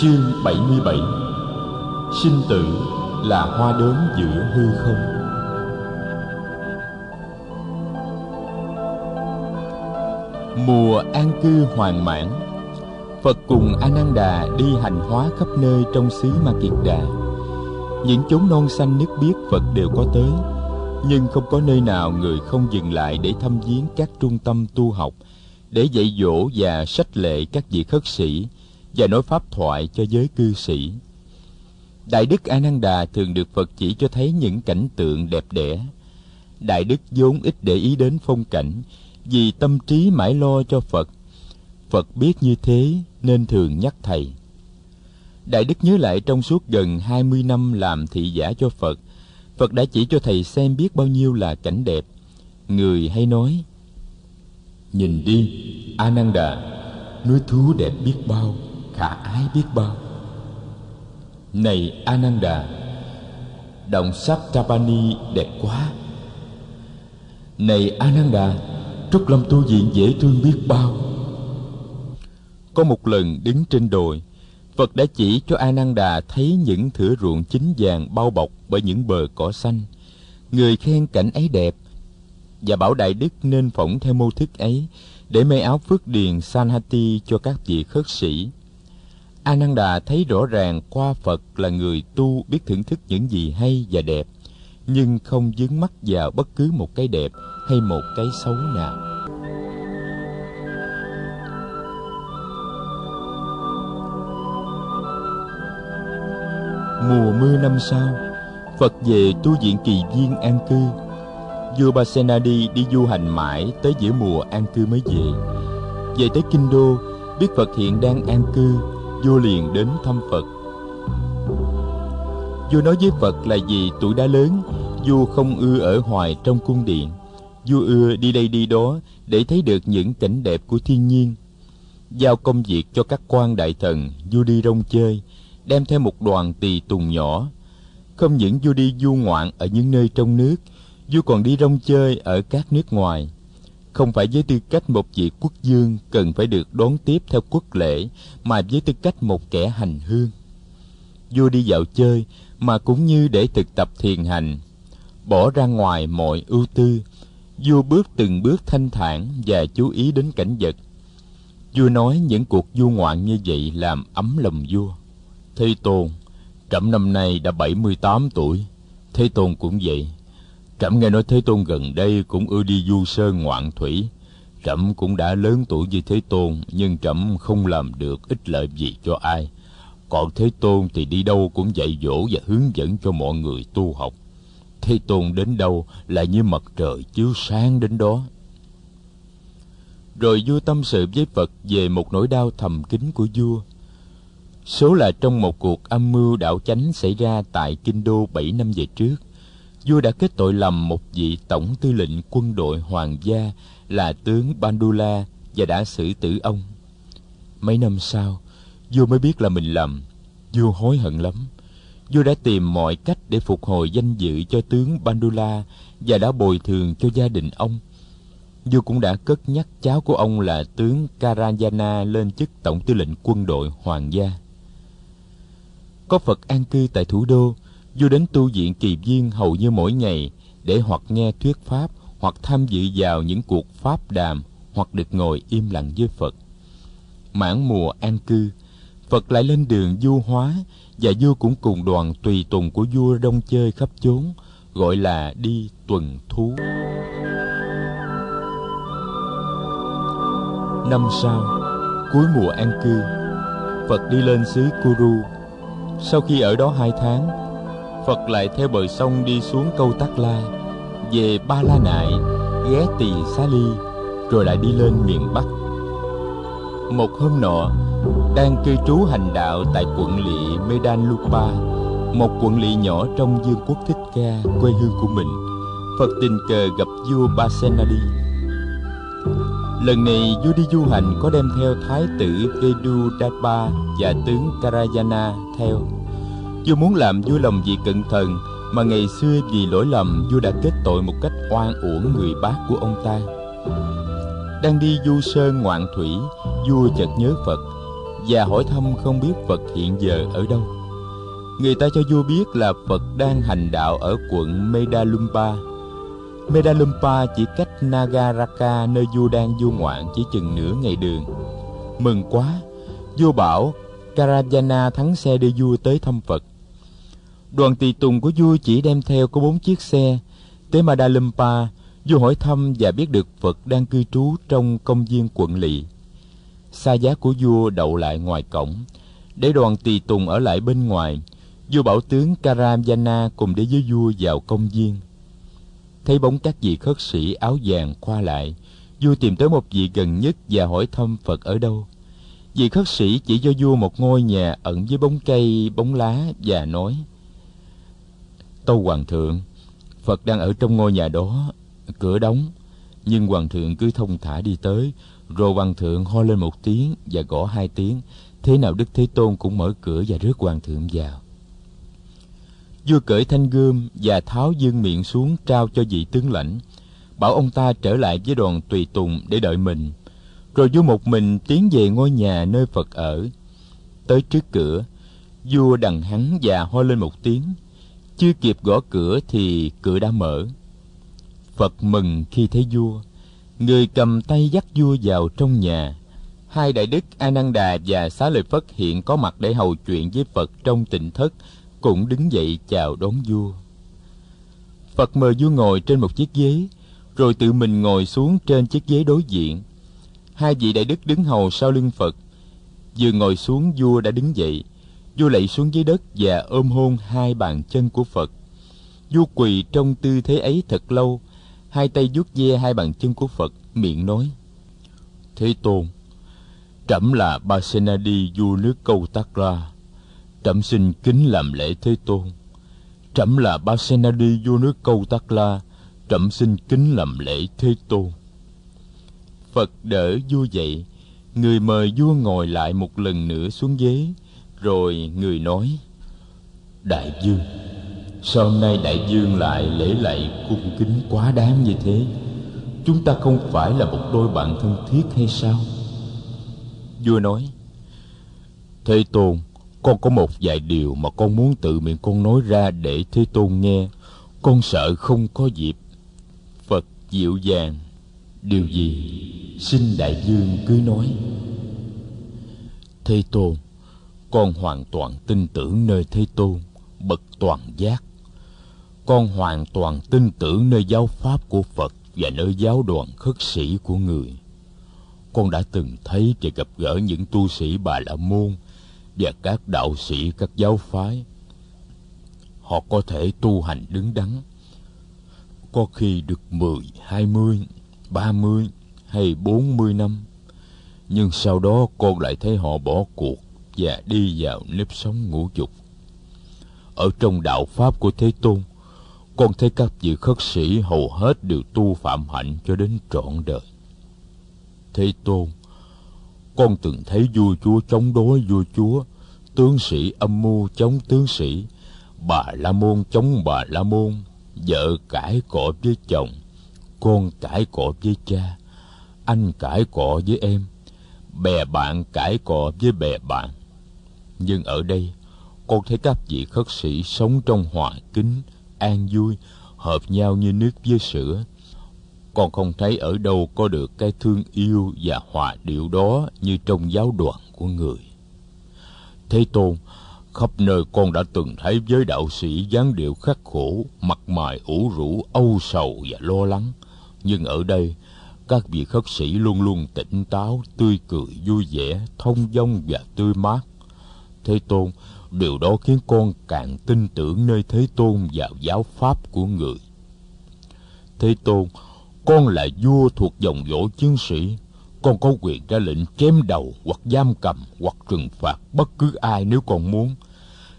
Chương 77 Sinh tử là hoa đốm giữa hư không. Mùa an cư hoàn mãn Phật cùng A Nan Đà đi hành hóa khắp nơi trong xứ Ma Kiệt Đà. Những chốn non xanh nước biếc Phật đều có tới, nhưng không có nơi nào người không dừng lại để thăm viếng các trung tâm tu học, để dạy dỗ và sách lệ các vị khất sĩ và nói pháp thoại cho giới cư sĩ. Đại đức A Nan Đà thường được Phật chỉ cho thấy những cảnh tượng đẹp đẽ. Đại đức vốn ít để ý đến phong cảnh, vì tâm trí mãi lo cho Phật. Phật biết như thế nên thường nhắc thầy. Đại đức nhớ lại trong suốt gần 20 năm làm thị giả cho Phật, Phật đã chỉ cho thầy xem biết bao nhiêu là cảnh đẹp. Người hay nói, Nhìn đi, A Nan Đà, núi thú đẹp biết bao, khả ái biết bao. Này A Nan Đà, động Saptapani đẹp quá. Này A Nan Đà, Trúc Lâm tu viện dễ thương biết bao. Có một lần đứng trên đồi, Phật đã chỉ cho A Nan Đà thấy những thửa ruộng chính vàng bao bọc bởi những bờ cỏ xanh. Người khen cảnh ấy đẹp và bảo Đại Đức nên phỏng theo mô thức ấy để may áo phước điền Sanhati cho các vị khất sĩ. A Nan Đà thấy rõ ràng qua Phật là người tu biết thưởng thức những gì hay và đẹp, nhưng không dướng mắt vào bất cứ một cái đẹp hay một cái xấu nào. Mùa mưa năm sau, Phật về tu viện kỳ viên an cư. Vua Basenadi đi du hành mãi tới giữa mùa an cư mới về. Về tới Kinh Đô, biết Phật hiện đang an cư, vua liền đến thăm Phật. Vua nói với Phật là vì tuổi đã lớn, vua không ưa ở hoài trong cung điện. Vua ưa đi đây đi đó để thấy được những cảnh đẹp của thiên nhiên. Giao công việc cho các quan đại thần, vua đi rong chơi, đem theo một đoàn tỳ tùng nhỏ. Không những vua đi du ngoạn ở những nơi trong nước, vua còn đi rong chơi ở các nước ngoài. Không phải với tư cách một vị quốc dương cần phải được đón tiếp theo quốc lễ, mà với tư cách một kẻ hành hương. Vua đi dạo chơi, mà cũng như để thực tập thiền hành. Bỏ ra ngoài mọi ưu tư, vua bước từng bước thanh thản và chú ý đến cảnh vật. Vua nói những cuộc du ngoạn như vậy làm ấm lòng vua. Thế Tôn, trẫm năm nay đã 78 tuổi. Thế Tôn cũng vậy. Trẫm nghe nói Thế Tôn gần đây cũng ưa đi du sơn ngoạn thủy. Trẫm cũng đã lớn tuổi như Thế Tôn, nhưng trẫm không làm được ích lợi gì cho ai. Còn Thế Tôn thì đi đâu cũng dạy dỗ và hướng dẫn cho mọi người tu học. Thế Tôn đến đâu là như mặt trời chiếu sáng đến đó. Rồi vua tâm sự với Phật về một nỗi đau thầm kín của vua. Số là trong một cuộc âm mưu đảo chánh xảy ra tại Kinh Đô 7 năm về trước, vua đã kết tội lầm một vị tổng tư lệnh quân đội hoàng gia là tướng Bandula và đã xử tử ông. Mấy năm sau, vua mới biết là mình lầm. Vua hối hận lắm. Vua đã tìm mọi cách để phục hồi danh dự cho tướng Bandula và đã bồi thường cho gia đình ông. Vua cũng đã cất nhắc cháu của ông là tướng Karajana lên chức tổng tư lệnh quân đội hoàng gia. Có Phật an cư tại thủ đô, vô đến tu viện kỳ viên hầu như mỗi ngày để hoặc nghe thuyết pháp hoặc tham dự vào những cuộc pháp đàm hoặc được ngồi im lặng với Phật. Mãn mùa an cư, Phật lại lên đường du hóa và vua cũng cùng đoàn tùy tùng của vua đông chơi khắp chốn, gọi là đi tuần thú. Năm sau, cuối mùa an cư, Phật đi lên xứ Kuru. Sau khi ở đó hai tháng, Phật lại theo bờ sông đi xuống câu Tắc La, về Ba La Nại, ghé Tỳ Xá Ly, rồi lại đi lên miền Bắc. Một hôm nọ, đang cư trú hành đạo tại quận lỵ Medanlupa, một quận lỵ nhỏ trong vương quốc Thích Ca, quê hương của mình, Phật tình cờ gặp vua Basenadi. Lần này vua đi du hành có đem theo thái tử Vedudapa và tướng Karayana theo. Vua muốn làm vui lòng vị cận thần mà ngày xưa vì lỗi lầm vua đã kết tội một cách oan uổng người bác của ông ta. Đang đi du sơn ngoạn thủy, vua chợt nhớ Phật và hỏi thăm không biết phật hiện giờ ở đâu. Người ta cho vua biết là phật đang hành đạo ở quận medalumpa. Medalumpa chỉ cách nagaraka nơi vua đang du ngoạn chỉ chừng nửa ngày đường. Mừng quá vua bảo Karajana thắng xe đưa vua tới thăm Phật. Đoàn tùy tùng của vua chỉ đem theo có bốn chiếc xe. Tới Madalampa. vua hỏi thăm và biết được Phật đang cư trú trong công viên quận lỵ. Xa giá của vua đậu lại ngoài cổng, để đoàn tùy tùng ở lại bên ngoài. Vua bảo tướng Karajana cùng đi với vua vào công viên. Thấy bóng các vị khất sĩ áo vàng qua lại, vua tìm tới một vị gần nhất và hỏi thăm Phật ở đâu vị khất sĩ chỉ cho vua một ngôi nhà ẩn dưới bóng cây, bóng lá và nói, tâu hoàng thượng, phật đang ở trong ngôi nhà đó, cửa đóng, nhưng hoàng thượng cứ thông thả đi tới. Rồi hoàng thượng ho lên một tiếng và gõ hai tiếng, thế nào đức thế tôn cũng mở cửa và rước hoàng thượng vào. Vua cởi thanh gươm và tháo dương miệng xuống trao cho vị tướng lãnh, bảo ông ta trở lại với đoàn tùy tùng để đợi mình rồi vua một mình tiến về ngôi nhà nơi phật ở. Tới trước cửa, vua đằng hắn và ho lên một tiếng. Chưa kịp gõ cửa thì cửa đã mở. Phật mừng khi thấy vua. Người cầm tay dắt vua vào trong nhà. Hai đại đức a nan đà và xá lợi phất hiện có mặt để hầu chuyện với phật trong tịnh thất, cũng đứng dậy chào đón vua. Phật mời vua ngồi trên một chiếc ghế, rồi tự mình ngồi xuống trên chiếc ghế đối diện hai vị đại đức đứng hầu sau lưng phật. Vừa ngồi xuống vua đã đứng dậy. Vua lạy xuống dưới đất và ôm hôn hai bàn chân của phật. Vua quỳ trong tư thế ấy thật lâu. Hai tay vuốt ve hai bàn chân của phật miệng nói thế tôn trẫm là Basenadi vua nước câu tắc La, trẫm xin kính làm lễ thế tôn. Trẫm là Basenadi vua nước câu tắc la. Trẫm xin kính làm lễ thế tôn phật đỡ vua dậy. Người mời vua ngồi lại một lần nữa xuống ghế, rồi người nói, đại dương sao hôm nay đại dương lại lễ lạy cung kính quá đáng như thế? Chúng ta không phải là một đôi bạn thân thiết hay sao? Vua nói, thế tôn, con có một vài điều mà con muốn tự miệng con nói ra để thế tôn nghe. Con sợ không có dịp. Phật dịu dàng điều gì xin đại dương cứ nói? Thế tôn, con hoàn toàn tin tưởng nơi thế tôn, bậc toàn giác. Con hoàn toàn tin tưởng nơi giáo pháp của phật và nơi giáo đoàn khất sĩ của người. Con đã từng thấy và gặp gỡ những tu sĩ bà la môn và các đạo sĩ, các giáo phái. Họ có thể tu hành đứng đắn. Có khi được mười, hai mươi ba mươi hay bốn mươi năm. Nhưng sau đó con lại thấy họ bỏ cuộc và đi vào nếp sống ngũ dục. Ở trong đạo pháp của thế tôn, con thấy các vị khất sĩ hầu hết đều tu phạm hạnh cho đến trọn đời. Thế tôn, con từng thấy vua chúa chống đối vua chúa, tướng sĩ âm mưu chống tướng sĩ, bà la môn chống bà la môn, vợ cãi cọ với chồng con cãi cọ với cha, anh cãi cọ với em, bè bạn cãi cọ với bè bạn. Nhưng ở đây, con thấy các vị khất sĩ sống trong hòa kính, an vui, hợp nhau như nước với sữa. Con không thấy ở đâu có được cái thương yêu và hòa điệu đó như trong giáo đoàn của người. Thế tôn, khắp nơi con đã từng thấy với đạo sĩ dáng điệu khắc khổ, mặt mày ủ rũ, âu sầu và lo lắng nhưng ở đây, các vị khất sĩ luôn luôn tỉnh táo, tươi cười, vui vẻ, thông dong và tươi mát. Thế tôn, điều đó khiến con càng tin tưởng nơi thế tôn và giáo pháp của người. Thế tôn, con là vua thuộc dòng dõi chiến sĩ. Con có quyền ra lệnh chém đầu hoặc giam cầm hoặc trừng phạt bất cứ ai nếu con muốn.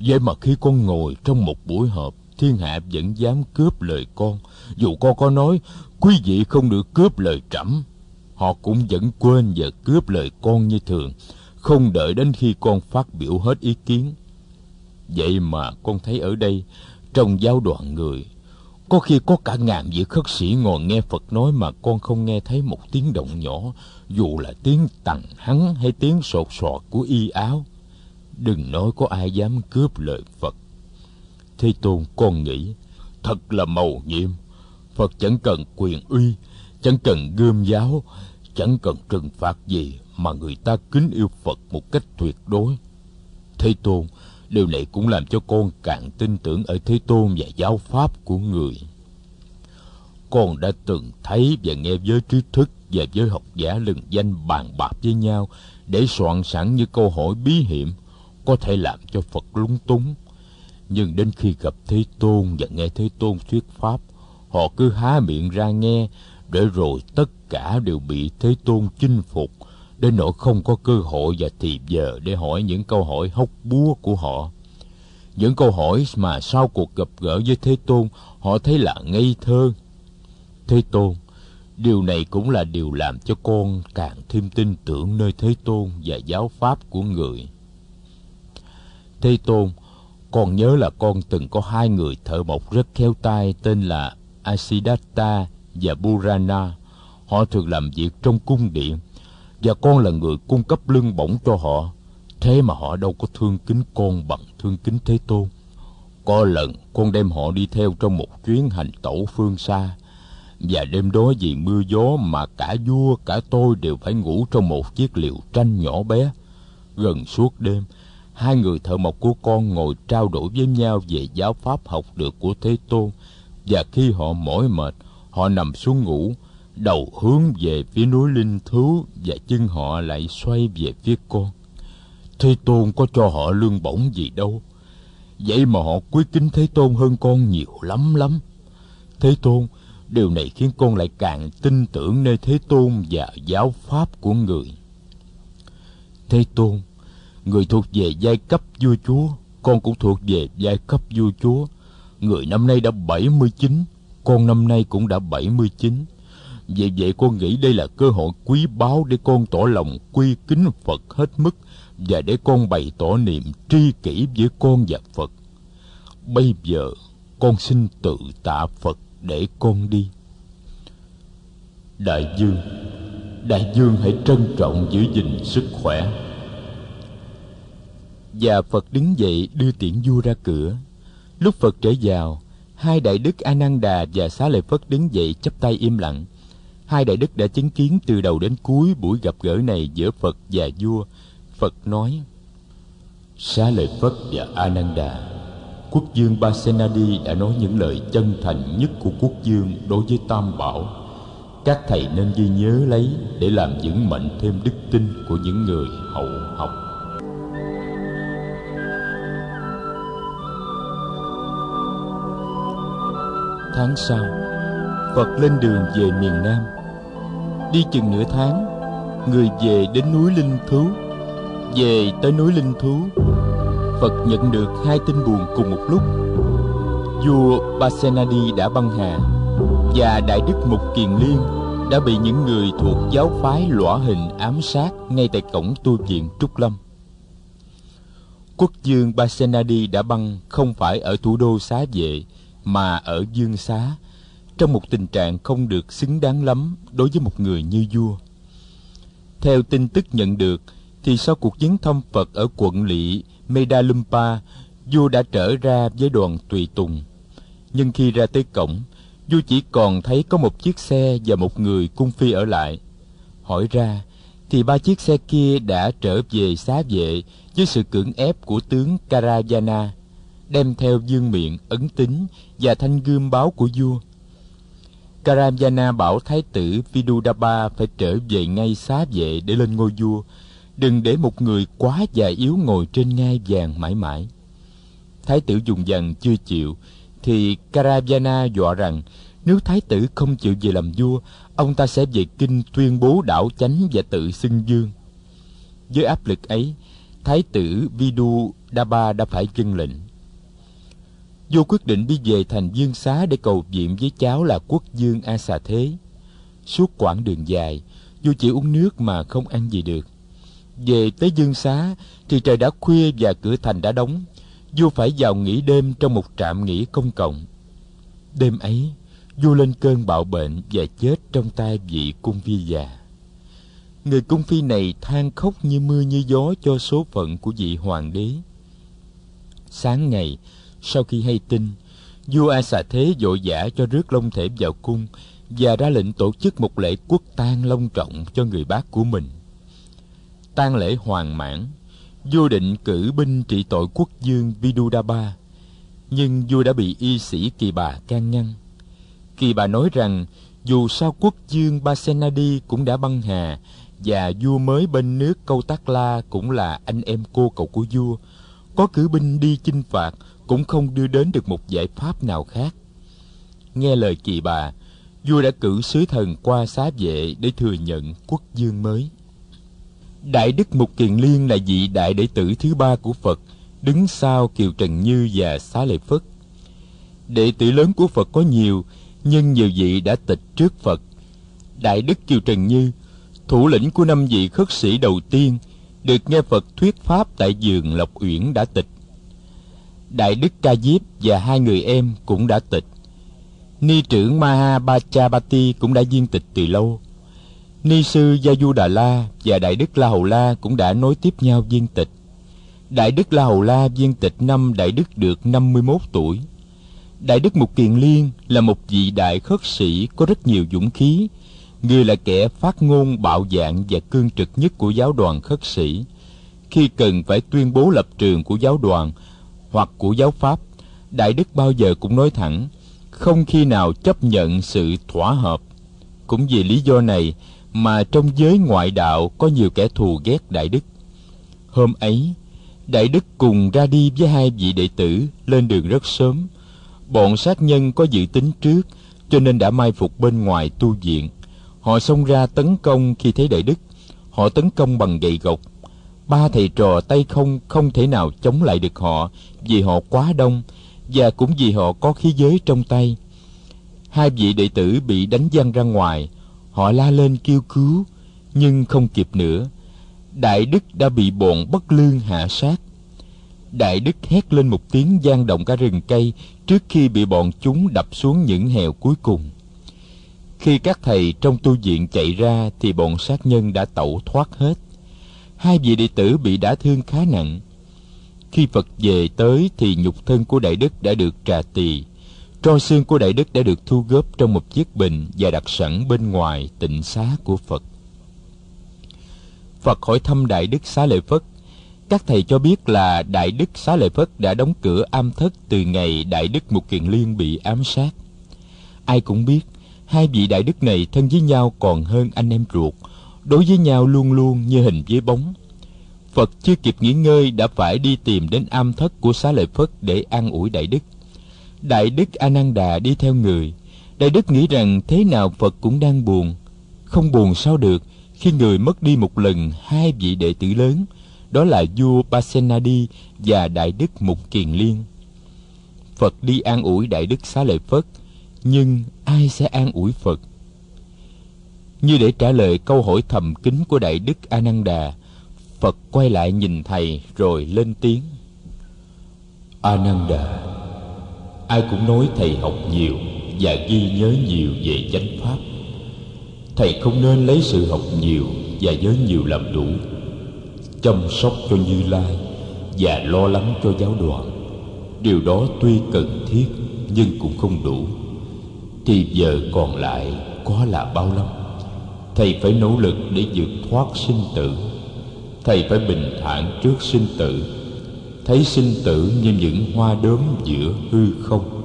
Vậy mà khi con ngồi trong một buổi họp, thiên hạ vẫn dám cướp lời con. Dù con có nói quý vị không được cướp lời trẫm họ cũng vẫn quên và cướp lời con như thường không đợi đến khi con phát biểu hết ý kiến vậy mà con thấy ở đây trong giáo đoàn người có khi có cả ngàn vị khất sĩ ngồi nghe Phật nói mà con không nghe thấy một tiếng động nhỏ, dù là tiếng tằng hắn hay tiếng sột soạt của y áo. Đừng nói có ai dám cướp lời Phật. Thế Tôn con nghĩ, thật là màu nhiệm. Phật chẳng cần quyền uy, chẳng cần gươm giáo, chẳng cần trừng phạt gì mà người ta kính yêu Phật một cách tuyệt đối. Thế Tôn, điều này cũng làm cho con càng tin tưởng ở Thế Tôn và giáo pháp của người. Con đã từng thấy và nghe giới trí thức và giới học giả lừng danh bàn bạc với nhau để soạn sẵn những câu hỏi bí hiểm có thể làm cho Phật lúng túng. Nhưng đến khi gặp Thế Tôn và nghe Thế Tôn thuyết pháp, họ cứ há miệng ra nghe, để rồi tất cả đều bị Thế Tôn chinh phục, đến nỗi không có cơ hội và thì giờ để hỏi những câu hỏi hóc búa của họ. Những câu hỏi mà sau cuộc gặp gỡ với Thế Tôn, họ thấy là ngây thơ. Thế Tôn, điều này cũng là điều làm cho con càng thêm tin tưởng nơi Thế Tôn và giáo pháp của người. Thế Tôn, con nhớ là con từng có hai người thợ mộc rất khéo tay tên là Asidatta và Burana. Họ thường làm việc trong cung điện và con là người cung cấp lương bổng cho họ. Thế mà họ đâu có thương kính con bằng thương kính Thế Tôn. Có lần con đem họ đi theo trong một chuyến hành tẩu phương xa và đêm đó vì mưa gió mà cả vua cả tôi đều phải ngủ trong một chiếc liều tranh nhỏ bé. Gần suốt đêm, hai người thợ mộc của con ngồi trao đổi với nhau về giáo pháp học được của Thế Tôn và khi họ mỏi mệt, họ nằm xuống ngủ, đầu hướng về phía núi Linh Thú và chân họ lại xoay về phía con. Thế Tôn có cho họ lương bổng gì đâu. Vậy mà họ quý kính Thế Tôn hơn con nhiều lắm lắm. Thế Tôn, điều này khiến con lại càng tin tưởng nơi Thế Tôn và giáo pháp của người. Thế Tôn, người thuộc về giai cấp vua chúa, con cũng thuộc về giai cấp vua chúa. Người năm nay đã 79, con năm nay cũng đã 79. Vì vậy con nghĩ đây là cơ hội quý báu để con tỏ lòng quy kính Phật hết mức và để con bày tỏ niềm tri kỷ với con và Phật. Bây giờ con xin tự tạ Phật để con đi. Đại dương, đại dương hãy trân trọng giữ gìn sức khỏe. Và Phật đứng dậy đưa tiễn vua ra cửa. Lúc Phật trở vào, hai đại đức A Nan Đà và Xá Lợi Phất đứng dậy chắp tay im lặng. Hai đại đức đã chứng kiến từ đầu đến cuối buổi gặp gỡ này giữa Phật và vua. Phật nói: Xá Lợi Phất và A Nan Đà, quốc dương Basenadi đã nói những lời chân thành nhất của quốc dương đối với Tam Bảo. Các thầy nên ghi nhớ lấy để làm vững mạnh thêm đức tin của những người hậu học. Tháng sau, phật lên đường về miền nam. Đi chừng nửa tháng, người về đến núi linh thú. Về tới núi linh thú, phật nhận được hai tin buồn cùng một lúc. Vua basenadi đã băng hà và đại đức mục kiền liên đã bị những người thuộc giáo phái lõa hình ám sát ngay tại cổng tu viện trúc lâm. Quốc dương basenadi đã băng không phải ở thủ đô xá vệ mà ở dương xá, trong một tình trạng không được xứng đáng lắm đối với một người như vua. Theo tin tức nhận được, thì sau cuộc viếng thăm phật ở quận lỵ medalumpa, vua đã trở ra với đoàn tùy tùng. Nhưng khi ra tới cổng, vua chỉ còn thấy có một chiếc xe và một người cung phi ở lại. Hỏi ra, thì ba chiếc xe kia đã trở về xá vệ với sự cưỡng ép của tướng Karajana đem theo dương miệng, ấn tính và thanh gươm báo của vua. Karamjana bảo thái tử vidudaba phải trở về ngay xá vệ để lên ngôi vua. Đừng để một người quá già yếu ngồi trên ngai vàng mãi mãi. Thái tử dùng dần chưa chịu, thì karamjana dọa rằng, nếu thái tử không chịu về làm vua, ông ta sẽ về kinh tuyên bố đảo chánh và tự xưng dương với áp lực ấy, thái tử vidudaba đã phải dâng lệnh vua quyết định đi về thành dương xá để cầu viện với cháu là quốc dương a xà thế. Suốt quãng đường dài vua chỉ uống nước mà không ăn gì được. Về tới dương xá, thì trời đã khuya và cửa thành đã đóng. Vua phải vào nghỉ đêm trong một trạm nghỉ công cộng. Đêm ấy vua lên cơn bạo bệnh và chết trong tay vị cung phi già. Người cung phi này than khóc như mưa như gió cho số phận của vị hoàng đế. Sáng ngày sau khi hay tin, vua a xà thế vội vã cho rước long thể vào cung và ra lệnh tổ chức một lễ quốc tang long trọng cho người bác của mình. Tang lễ hoàn mãn, vua định cử binh trị tội quốc dương vidudaba, nhưng vua đã bị y sĩ kỳ bà can ngăn. Kỳ bà nói rằng, dù sao quốc dương basenadi cũng đã băng hà và vua mới bên nước câu tác la cũng là anh em cô cậu của vua, có cử binh đi chinh phạt cũng không đưa đến được một giải pháp nào khác. Nghe lời kỳ bà, vua đã cử sứ thần qua xá vệ để thừa nhận quốc dương mới. Đại đức mục kiền liên là vị đại đệ tử thứ ba của phật, đứng sau kiều trần như và xá lợi phất. Đệ tử lớn của phật có nhiều, nhưng nhiều vị đã tịch trước phật. Đại đức kiều trần như, thủ lĩnh của năm vị khất sĩ đầu tiên, được nghe phật thuyết pháp tại giường lộc uyển đã tịch đại đức ca diếp và hai người em cũng đã tịch. Ni trưởng maha bachapati cũng đã viên tịch từ lâu. Ni sư gia du đà la và đại đức la hầu la cũng đã nối tiếp nhau viên tịch. Đại đức la hầu la viên tịch năm đại đức được 51 tuổi. Đại đức mục kiền liên là một vị đại khất sĩ có rất nhiều dũng khí. Người là kẻ phát ngôn bạo dạn và cương trực nhất của giáo đoàn khất sĩ. Khi cần phải tuyên bố lập trường của giáo đoàn hoặc của giáo pháp, đại đức bao giờ cũng nói thẳng, không khi nào chấp nhận sự thỏa hợp. Cũng vì lý do này mà trong giới ngoại đạo có nhiều kẻ thù ghét đại đức. Hôm ấy, đại đức cùng ra đi với hai vị đệ tử lên đường rất sớm. Bọn sát nhân có dự tính trước, cho nên đã mai phục bên ngoài tu viện. Họ xông ra tấn công khi thấy đại đức. Họ tấn công bằng gậy gộc ba thầy trò tay không không thể nào chống lại được họ, vì họ quá đông, và cũng vì họ có khí giới trong tay. Hai vị đệ tử bị đánh văng ra ngoài, họ la lên kêu cứu, nhưng không kịp nữa. Đại đức đã bị bọn bất lương hạ sát. Đại đức hét lên một tiếng gian động cả rừng cây trước khi bị bọn chúng đập xuống những hèo cuối cùng. Khi các thầy trong tu viện chạy ra thì bọn sát nhân đã tẩu thoát hết hai vị đệ tử bị đả thương khá nặng. Khi phật về tới thì nhục thân của đại đức đã được trà tỳ. Tro xương của đại đức đã được thu góp trong một chiếc bình và đặt sẵn bên ngoài tịnh xá của phật. Phật hỏi thăm đại đức xá lợi phất, các thầy cho biết là đại đức xá lợi phất đã đóng cửa am thất từ ngày đại đức mục kiền liên bị ám sát. Ai cũng biết, hai vị đại đức này thân với nhau còn hơn anh em ruột đối với nhau luôn luôn như hình với bóng phật chưa kịp nghỉ ngơi đã phải đi tìm đến am thất của xá lợi phất để an ủi đại đức đại đức a nan đà đi theo người đại đức nghĩ rằng thế nào phật cũng đang buồn không buồn sao được khi người mất đi một lần hai vị đệ tử lớn đó là vua Pasenadi và đại đức Mục Kiền Liên. Phật đi an ủi đại đức Xá Lợi Phất, nhưng ai sẽ an ủi Phật? Như để trả lời câu hỏi thầm kín của đại đức A Nan Đà, Phật quay lại nhìn thầy rồi lên tiếng. A Nan Đà, ai cũng nói thầy học nhiều và ghi nhớ nhiều về chánh pháp. Thầy không nên lấy sự học nhiều và nhớ nhiều làm đủ chăm sóc cho như lai và lo lắng cho giáo đoàn điều đó tuy cần thiết nhưng cũng không đủ thì giờ còn lại có là bao lắm thầy phải nỗ lực để vượt thoát sinh tử thầy phải bình thản trước sinh tử thấy sinh tử như những hoa đốm giữa hư không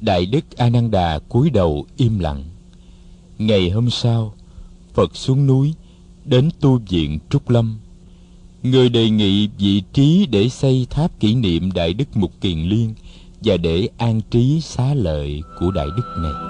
đại đức a nan đà cúi đầu im lặng ngày hôm sau, phật xuống núi, đến tu viện Trúc Lâm. Người đề nghị vị trí để xây tháp kỷ niệm Đại Đức Mục Kiền Liên và để an trí xá lợi của Đại Đức này.